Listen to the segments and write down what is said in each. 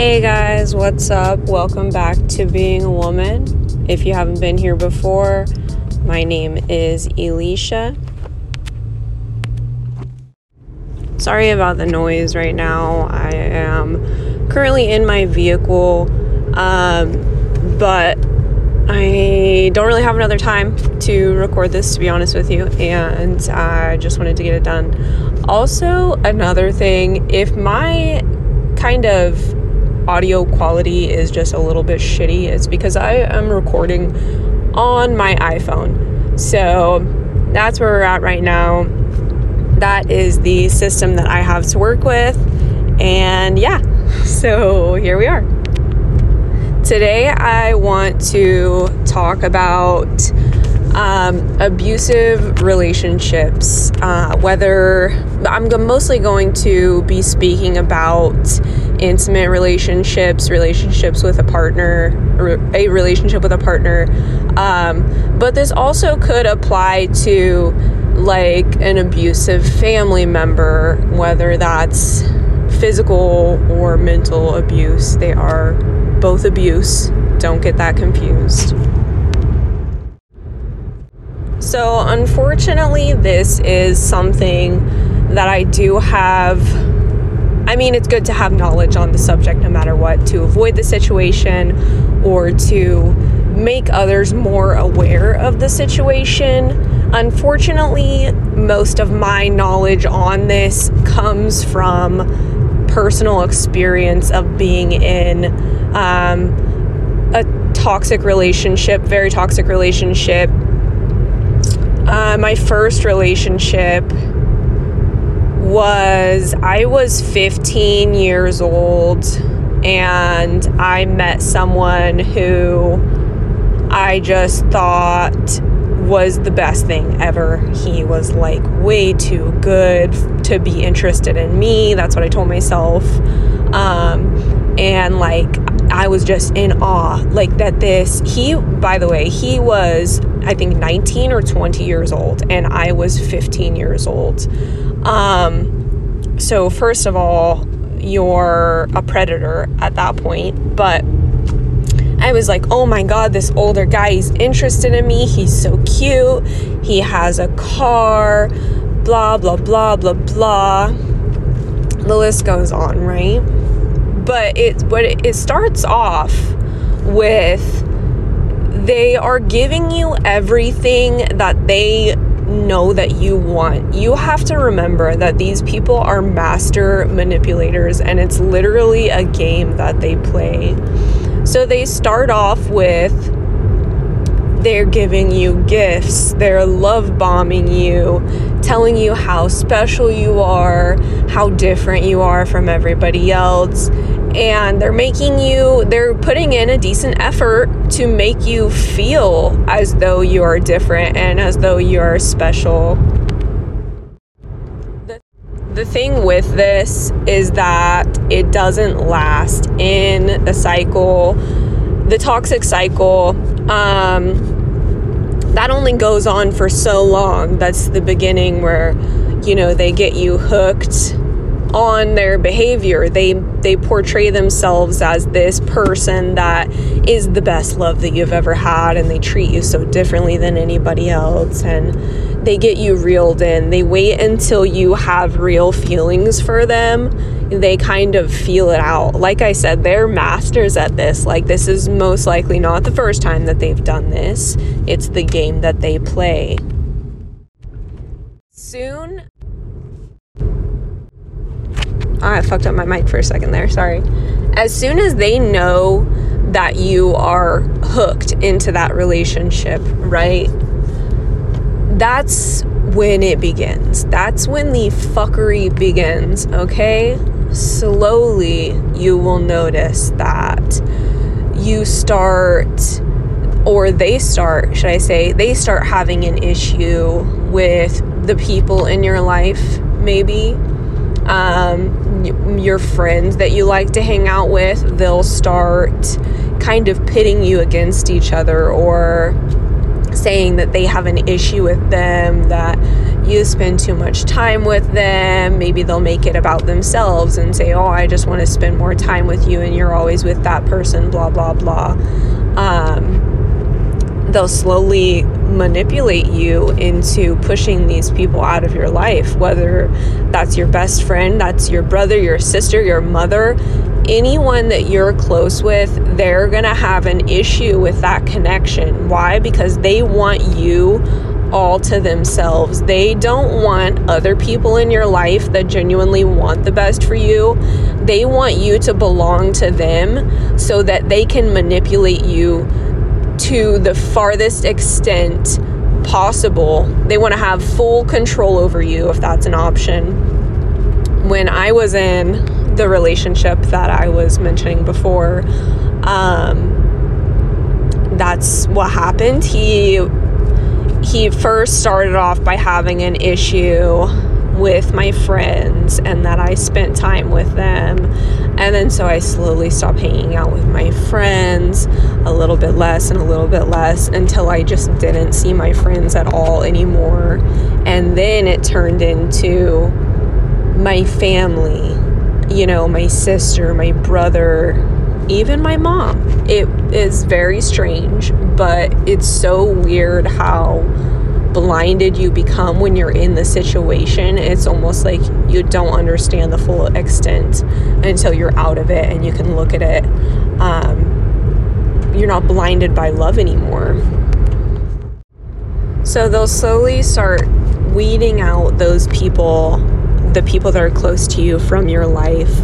Hey guys, what's up? Welcome back to Being a Woman. If you haven't been here before, my name is Elisha. Sorry about the noise right now. I am currently in my vehicle, um, but I don't really have another time to record this, to be honest with you, and I just wanted to get it done. Also, another thing if my kind of audio quality is just a little bit shitty, it's because I am recording on my iPhone. So that's where we're at right now. That is the system that I have to work with. And yeah, so here we are. Today, I want to talk about um, abusive relationships. Uh, whether I'm mostly going to be speaking about intimate relationships, relationships with a partner, a relationship with a partner. Um, but this also could apply to like an abusive family member, whether that's physical or mental abuse. They are both abuse. Don't get that confused. So, unfortunately, this is something that I do have I mean, it's good to have knowledge on the subject no matter what to avoid the situation or to make others more aware of the situation. Unfortunately, most of my knowledge on this comes from personal experience of being in um, a toxic relationship, very toxic relationship. Uh, my first relationship was I was 15 years old and I met someone who I just thought was the best thing ever. He was like way too good to be interested in me. That's what I told myself. Um, and like I was just in awe like that this he by the way, he was I think 19 or 20 years old and I was 15 years old. Um, so, first of all, you're a predator at that point, but I was like, oh my god, this older guy, is interested in me. He's so cute. He has a car, blah, blah, blah, blah, blah. The list goes on, right? But it, but it, it starts off with they are giving you everything that they know that you want. You have to remember that these people are master manipulators and it's literally a game that they play. So they start off with they're giving you gifts, they're love bombing you, telling you how special you are, how different you are from everybody else. And they're making you, they're putting in a decent effort to make you feel as though you are different and as though you're special. The, the thing with this is that it doesn't last in the cycle, the toxic cycle. Um, that only goes on for so long. That's the beginning where, you know, they get you hooked on their behavior. They they portray themselves as this person that is the best love that you've ever had and they treat you so differently than anybody else and they get you reeled in. They wait until you have real feelings for them. They kind of feel it out. Like I said, they're masters at this. Like, this is most likely not the first time that they've done this, it's the game that they play. Soon, Ah, I fucked up my mic for a second there, sorry. As soon as they know that you are hooked into that relationship, right? That's when it begins. That's when the fuckery begins, okay? Slowly, you will notice that you start, or they start, should I say, they start having an issue with the people in your life, maybe um, your friends that you like to hang out with, they'll start kind of pitting you against each other or saying that they have an issue with them, that you spend too much time with them. Maybe they'll make it about themselves and say, Oh, I just want to spend more time with you, and you're always with that person, blah, blah, blah. Um, they'll slowly manipulate you into pushing these people out of your life, whether that's your best friend, that's your brother, your sister, your mother, anyone that you're close with, they're going to have an issue with that connection. Why? Because they want you all to themselves. They don't want other people in your life that genuinely want the best for you. They want you to belong to them so that they can manipulate you to the farthest extent possible. They want to have full control over you if that's an option. When I was in the relationship that I was mentioning before, um, that's what happened. He he first started off by having an issue with my friends and that I spent time with them. And then so I slowly stopped hanging out with my friends a little bit less and a little bit less until I just didn't see my friends at all anymore. And then it turned into my family, you know, my sister, my brother, even my mom. It is very strange, but it's so weird how blinded you become when you're in the situation. It's almost like you don't understand the full extent until you're out of it and you can look at it. Um, you're not blinded by love anymore. So they'll slowly start weeding out those people, the people that are close to you from your life.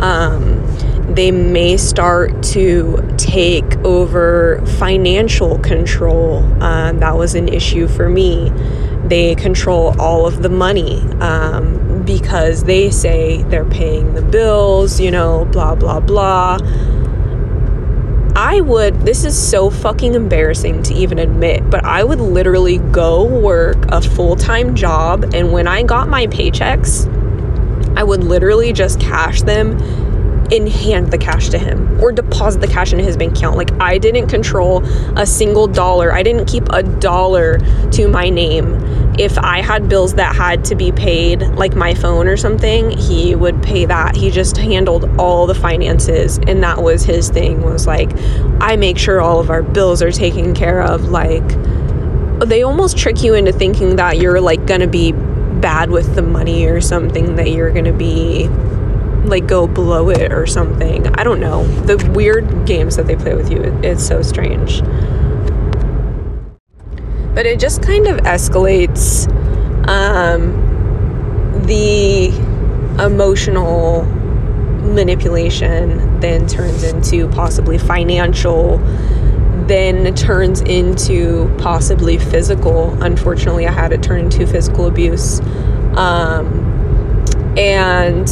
Um, they may start to take over financial control. Um, that was an issue for me. They control all of the money um, because they say they're paying the bills, you know, blah, blah, blah. I would, this is so fucking embarrassing to even admit, but I would literally go work a full time job. And when I got my paychecks, I would literally just cash them and hand the cash to him or deposit the cash in his bank account. Like I didn't control a single dollar. I didn't keep a dollar to my name. If I had bills that had to be paid, like my phone or something, he would pay that. He just handled all the finances and that was his thing was like I make sure all of our bills are taken care of like they almost trick you into thinking that you're like going to be bad with the money or something that you're going to be like go below it or something. I don't know. The weird games that they play with you, it's so strange. But it just kind of escalates um, the emotional manipulation, then turns into possibly financial, then turns into possibly physical. Unfortunately, I had it turn into physical abuse. Um, and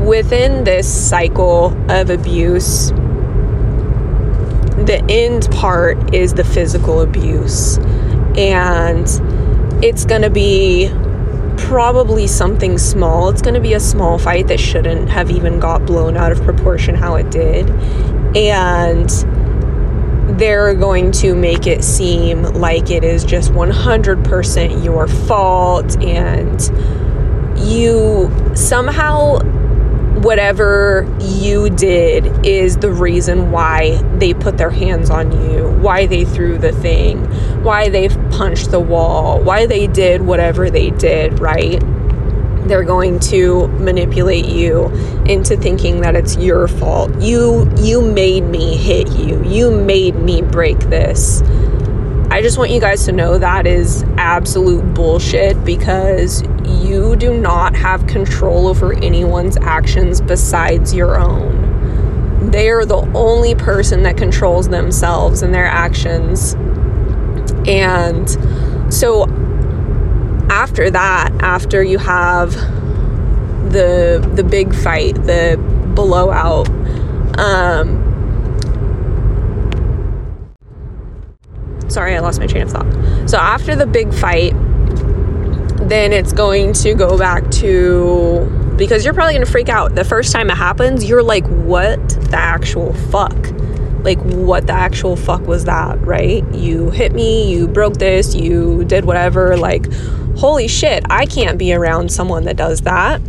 within this cycle of abuse, the end part is the physical abuse. And it's going to be probably something small. It's going to be a small fight that shouldn't have even got blown out of proportion how it did. And they're going to make it seem like it is just 100% your fault and you somehow whatever you did is the reason why they put their hands on you, why they threw the thing, why they punched the wall, why they did whatever they did, right? They're going to manipulate you into thinking that it's your fault. You you made me hit you. You made me break this. I just want you guys to know that is absolute bullshit because you do not have control over anyone's actions besides your own. They are the only person that controls themselves and their actions. And so after that, after you have the the big fight, the blowout, um sorry, I lost my train of thought. So after the big fight, then it's going to go back to because you're probably going to freak out. The first time it happens, you're like, what the actual fuck? like what the actual fuck was that right you hit me you broke this you did whatever like holy shit i can't be around someone that does that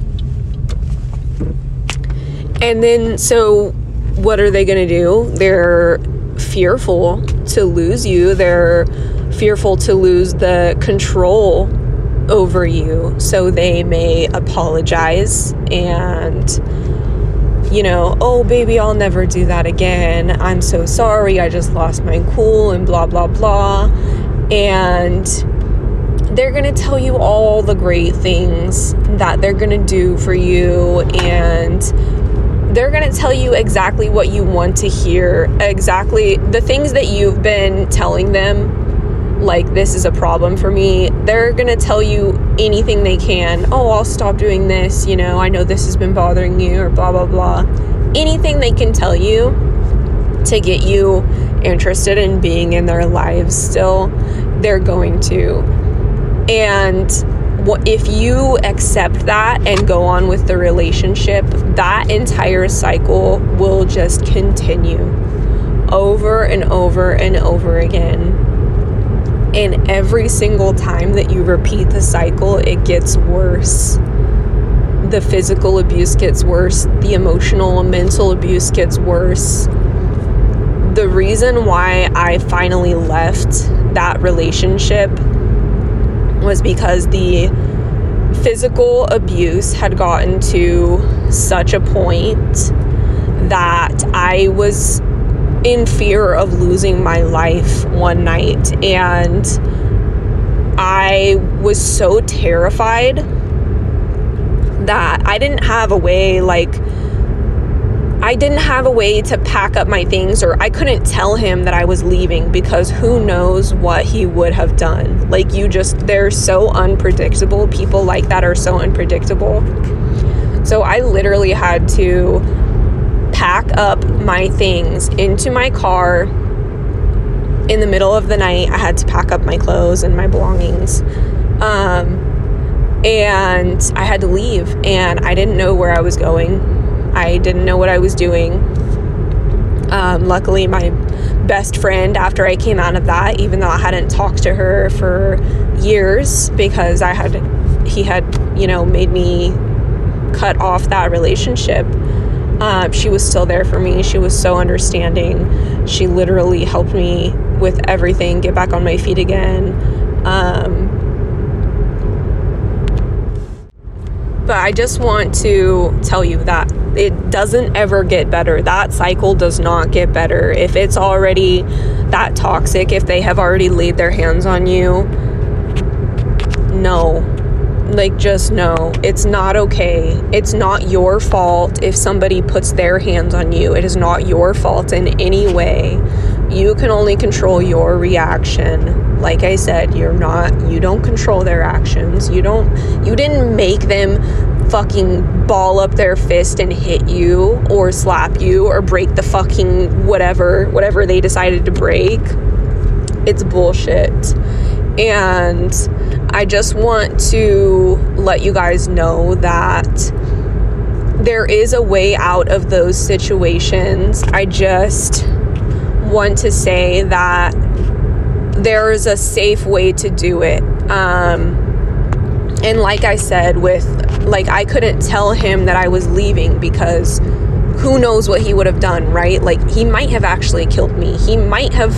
and then so what are they going to do they're fearful to lose you they're fearful to lose the control over you so they may apologize and you know, oh, baby, I'll never do that again. I'm so sorry. I just lost my cool and blah, blah, blah. And they're going to tell you all the great things that they're going to do for you. And they're going to tell you exactly what you want to hear, exactly the things that you've been telling them like this is a problem for me, they're going to tell you anything they can. Oh, I'll stop doing this, you know, I know this has been bothering you or blah blah blah. Anything they can tell you to get you interested in being in their lives still, they're going to. And if you accept that and go on with the relationship, that entire cycle will just continue over and over and over again and every single time that you repeat the cycle, it gets worse. The physical abuse gets worse, the emotional and mental abuse gets worse. The reason why I finally left that relationship was because the physical abuse had gotten to such a point that I was in fear of losing my life one night. And I was so terrified that I didn't have a way like I didn't have a way to pack up my things or I couldn't tell him that I was leaving because who knows what he would have done. Like you just they're so unpredictable. People like that are so unpredictable. So I literally had to pack up my things into my car in the middle of the night. I had to pack up my clothes and my belongings. Um, and I had to leave, and I didn't know where I was going. I didn't know what I was doing. Um, luckily, my best friend, after I came out of that, even though I hadn't talked to her for years because I had, he had, you know, made me cut off that relationship um, she was still there for me. She was so understanding. She literally helped me with everything, get back on my feet again. Um, but I just want to tell you that it doesn't ever get better. That cycle does not get better. If it's already that toxic, if they have already laid their hands on you, no, like just no. it's not okay. It's not your fault if somebody puts their hands on you. It is not your fault in any way. You can only control your reaction. Like I said, you're not you don't control their actions. You don't you didn't make them fucking ball up their fist and hit you or slap you or break the fucking whatever whatever they decided to break. It's bullshit. And I just want to let you guys know that there is a way out of those situations. I just want to say that there is a safe way to do it. Um, and like I said, with like, I couldn't tell him that I was leaving because who knows what he would have done, right? Like, he might have actually killed me. He might have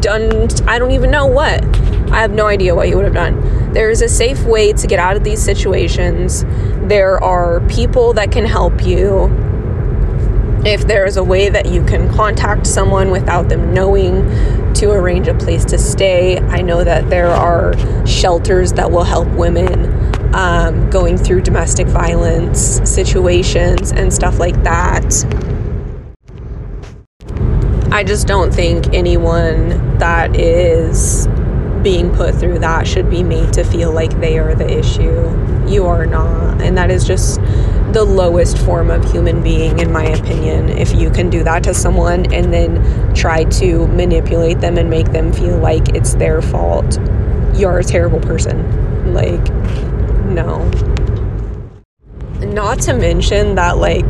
done, I don't even know what. I have no idea what he would have done. There is a safe way to get out of these situations. There are people that can help you. If there is a way that you can contact someone without them knowing to arrange a place to stay, I know that there are shelters that will help women um, going through domestic violence situations and stuff like that. I just don't think anyone that is being put through that should be made to feel like they are the issue. You are not. And that is just the lowest form of human being, in my opinion. If you can do that to someone and then try to manipulate them and make them feel like it's their fault, you're a terrible person. Like, no. Not to mention that, like,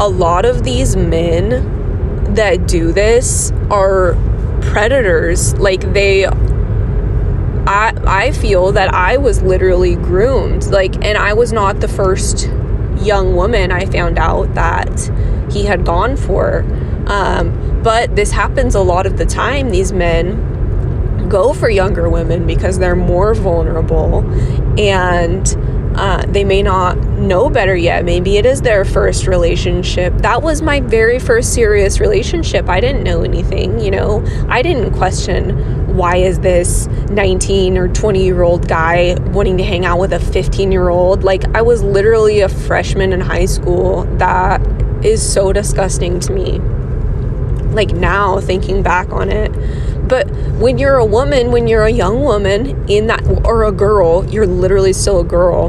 a lot of these men that do this are predators. Like they I I feel that I was literally groomed. Like and I was not the first young woman I found out that he had gone for. Um, but this happens a lot of the time. These men go for younger women because they're more vulnerable and uh, they may not know better yet. Maybe it is their first relationship. That was my very first serious relationship. I didn't know anything, you know. I didn't question why is this 19 or 20 year old guy wanting to hang out with a 15 year old. Like I was literally a freshman in high school. That is so disgusting to me. Like now thinking back on it. But when you're a woman, when you're a young woman in that, or a girl, you're literally still a girl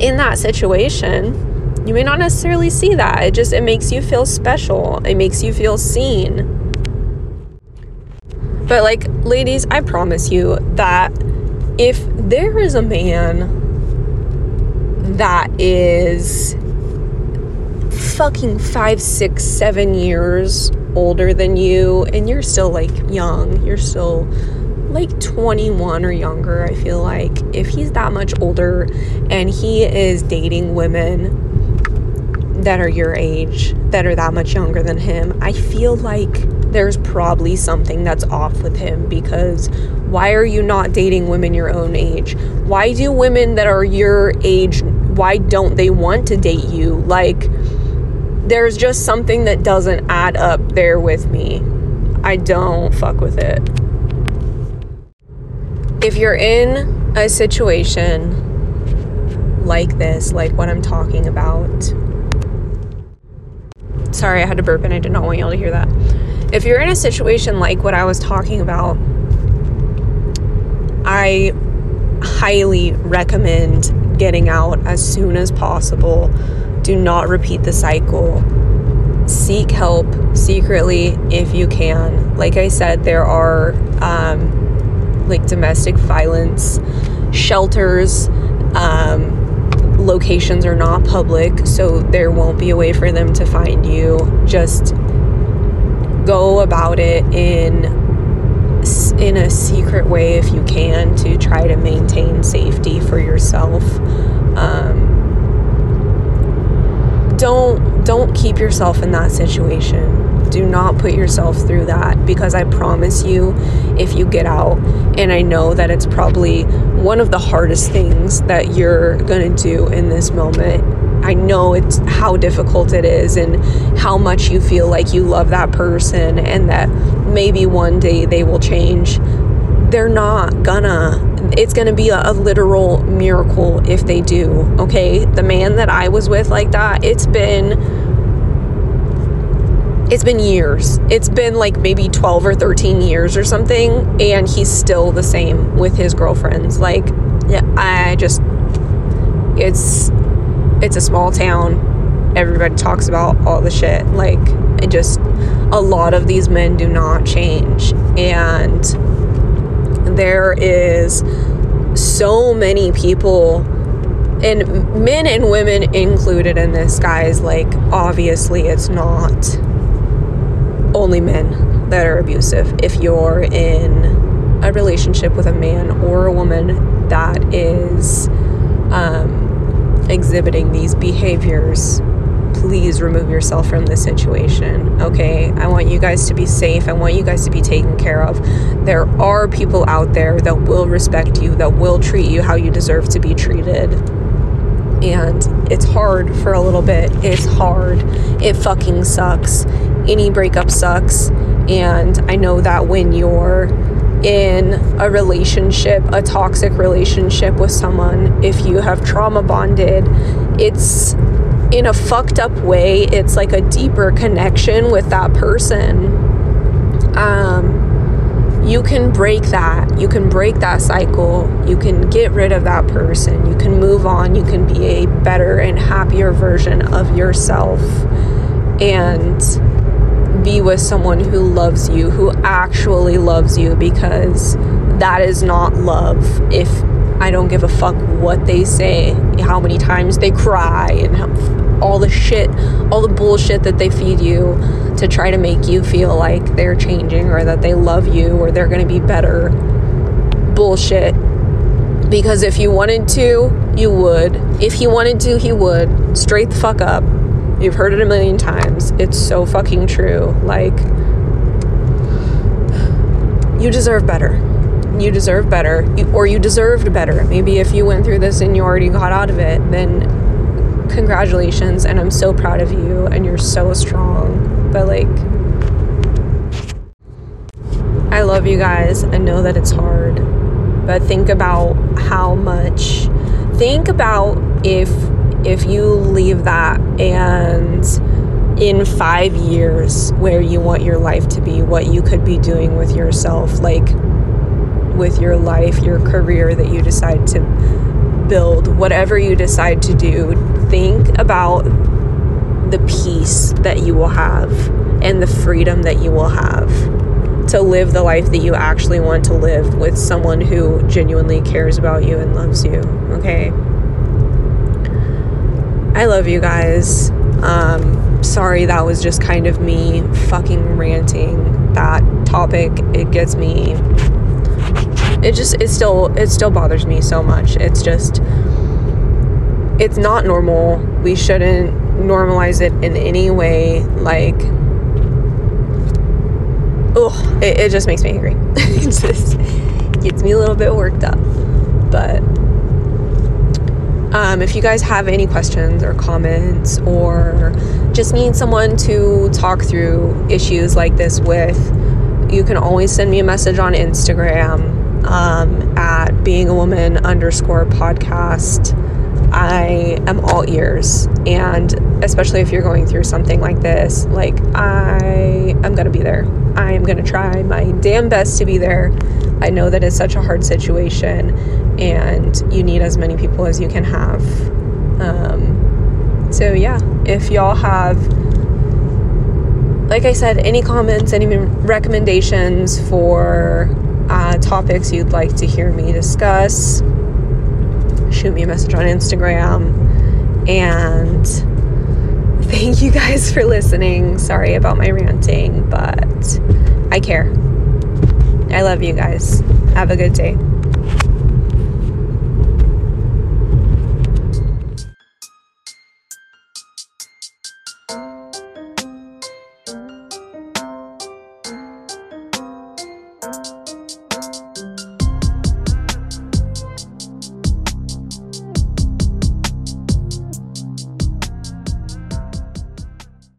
in that situation. You may not necessarily see that. It just, it makes you feel special. It makes you feel seen. But, like, ladies, I promise you that if there is a man that is fucking five, six, seven years older than you and you're still like young, you're still like 21 or younger, I feel like. If he's that much older and he is dating women that are your age, that are that much younger than him, I feel like there's probably something that's off with him because why are you not dating women your own age? Why do women that are your age, why don't they want to date you? Like, there's just something that doesn't add up there with me. I don't fuck with it. If you're in a situation like this, like what I'm talking about, sorry, I had to burp and I did not want y'all to hear that. If you're in a situation like what I was talking about, I highly recommend getting out as soon as possible do not repeat the cycle. Seek help secretly if you can. Like I said, there are um, like domestic violence shelters. Um, locations are not public, so there won't be a way for them to find you. Just go about it in in a secret way if you can to try to maintain safety for yourself. Um, don't don't keep yourself in that situation do not put yourself through that because I promise you, if you get out, and I know that it's probably one of the hardest things that you're gonna do in this moment. I know it's how difficult it is and how much you feel like you love that person and that maybe one day they will change. They're not gonna it's going to be a, a, literal miracle if they do. Okay. The man that I was with like that, it's been. It's been years. It's been like maybe 12 or 13 years or something, and he's still the same with his girlfriends. Like, yeah, I just. It's. It's a small town. Everybody talks about all the shit. Like, it just. A lot of these men do not change. And there is so many people and men and women included in this guys like obviously it's not only men that are abusive. If you're in a relationship with a man or a woman that is um, exhibiting these behaviors please remove yourself from this situation. Okay, I want you guys to be safe. I want you guys to be taken care of. There are people out there that will respect you, that will treat you how you deserve to be treated. And it's hard for a little bit. It's hard. It fucking sucks. Any breakup sucks. And I know that when you're in a relationship, a toxic relationship with someone, if you have trauma bonded, it's in a fucked up way, it's like a deeper connection with that person. Um, you can break that. You can break that cycle. You can get rid of that person. You can move on. You can be a better and happier version of yourself and be with someone who loves you, who actually loves you, because that is not love if I don't give a fuck what they say, how many times they cry, and how, all the shit, all the bullshit that they feed you to try to make you feel like they're changing or that they love you or they're to be better. Bullshit. Because if you wanted to, you would. If he wanted to, he would. Straight the fuck up. You've heard it a million times. It's so fucking true. Like, you deserve better. You deserve better. Or you deserved better. Maybe if you went through this and you already got out of it, then congratulations. And I'm so proud of you. And you're so strong. But, like, I love you guys. I know that it's hard. But think about how much. Think about if if you leave that and in five years where you want your life to be, what you could be doing with yourself, like with your life, your career that you decide to build, whatever you decide to do, think about the peace that you will have and the freedom that you will have to live the life that you actually want to live with someone who genuinely cares about you and loves you. Okay. I love you guys. Um, sorry, that was just kind of me fucking ranting. That topic, it gets me. It just, it still, it still bothers me so much. It's just, it's not normal. We shouldn't normalize it in any way. Like, oh, it, it just makes me angry. it just gets me a little bit worked up. But um, if you guys have any questions or comments or just need someone to talk through issues like this with, you can always send me a message on Instagram um, at being a woman underscore podcast. I am all ears. And especially if you're going through something like this, like I am going to be there. I am going to try my damn best to be there. I know that it's such a hard situation and you need as many people as you can have. Um, so, yeah, if y'all have, like I said, any comments, any recommendations for uh, topics you'd like to hear me discuss, shoot me a message on Instagram. And thank you guys for listening. Sorry about my ranting, but I care. I love you guys. Have a good day.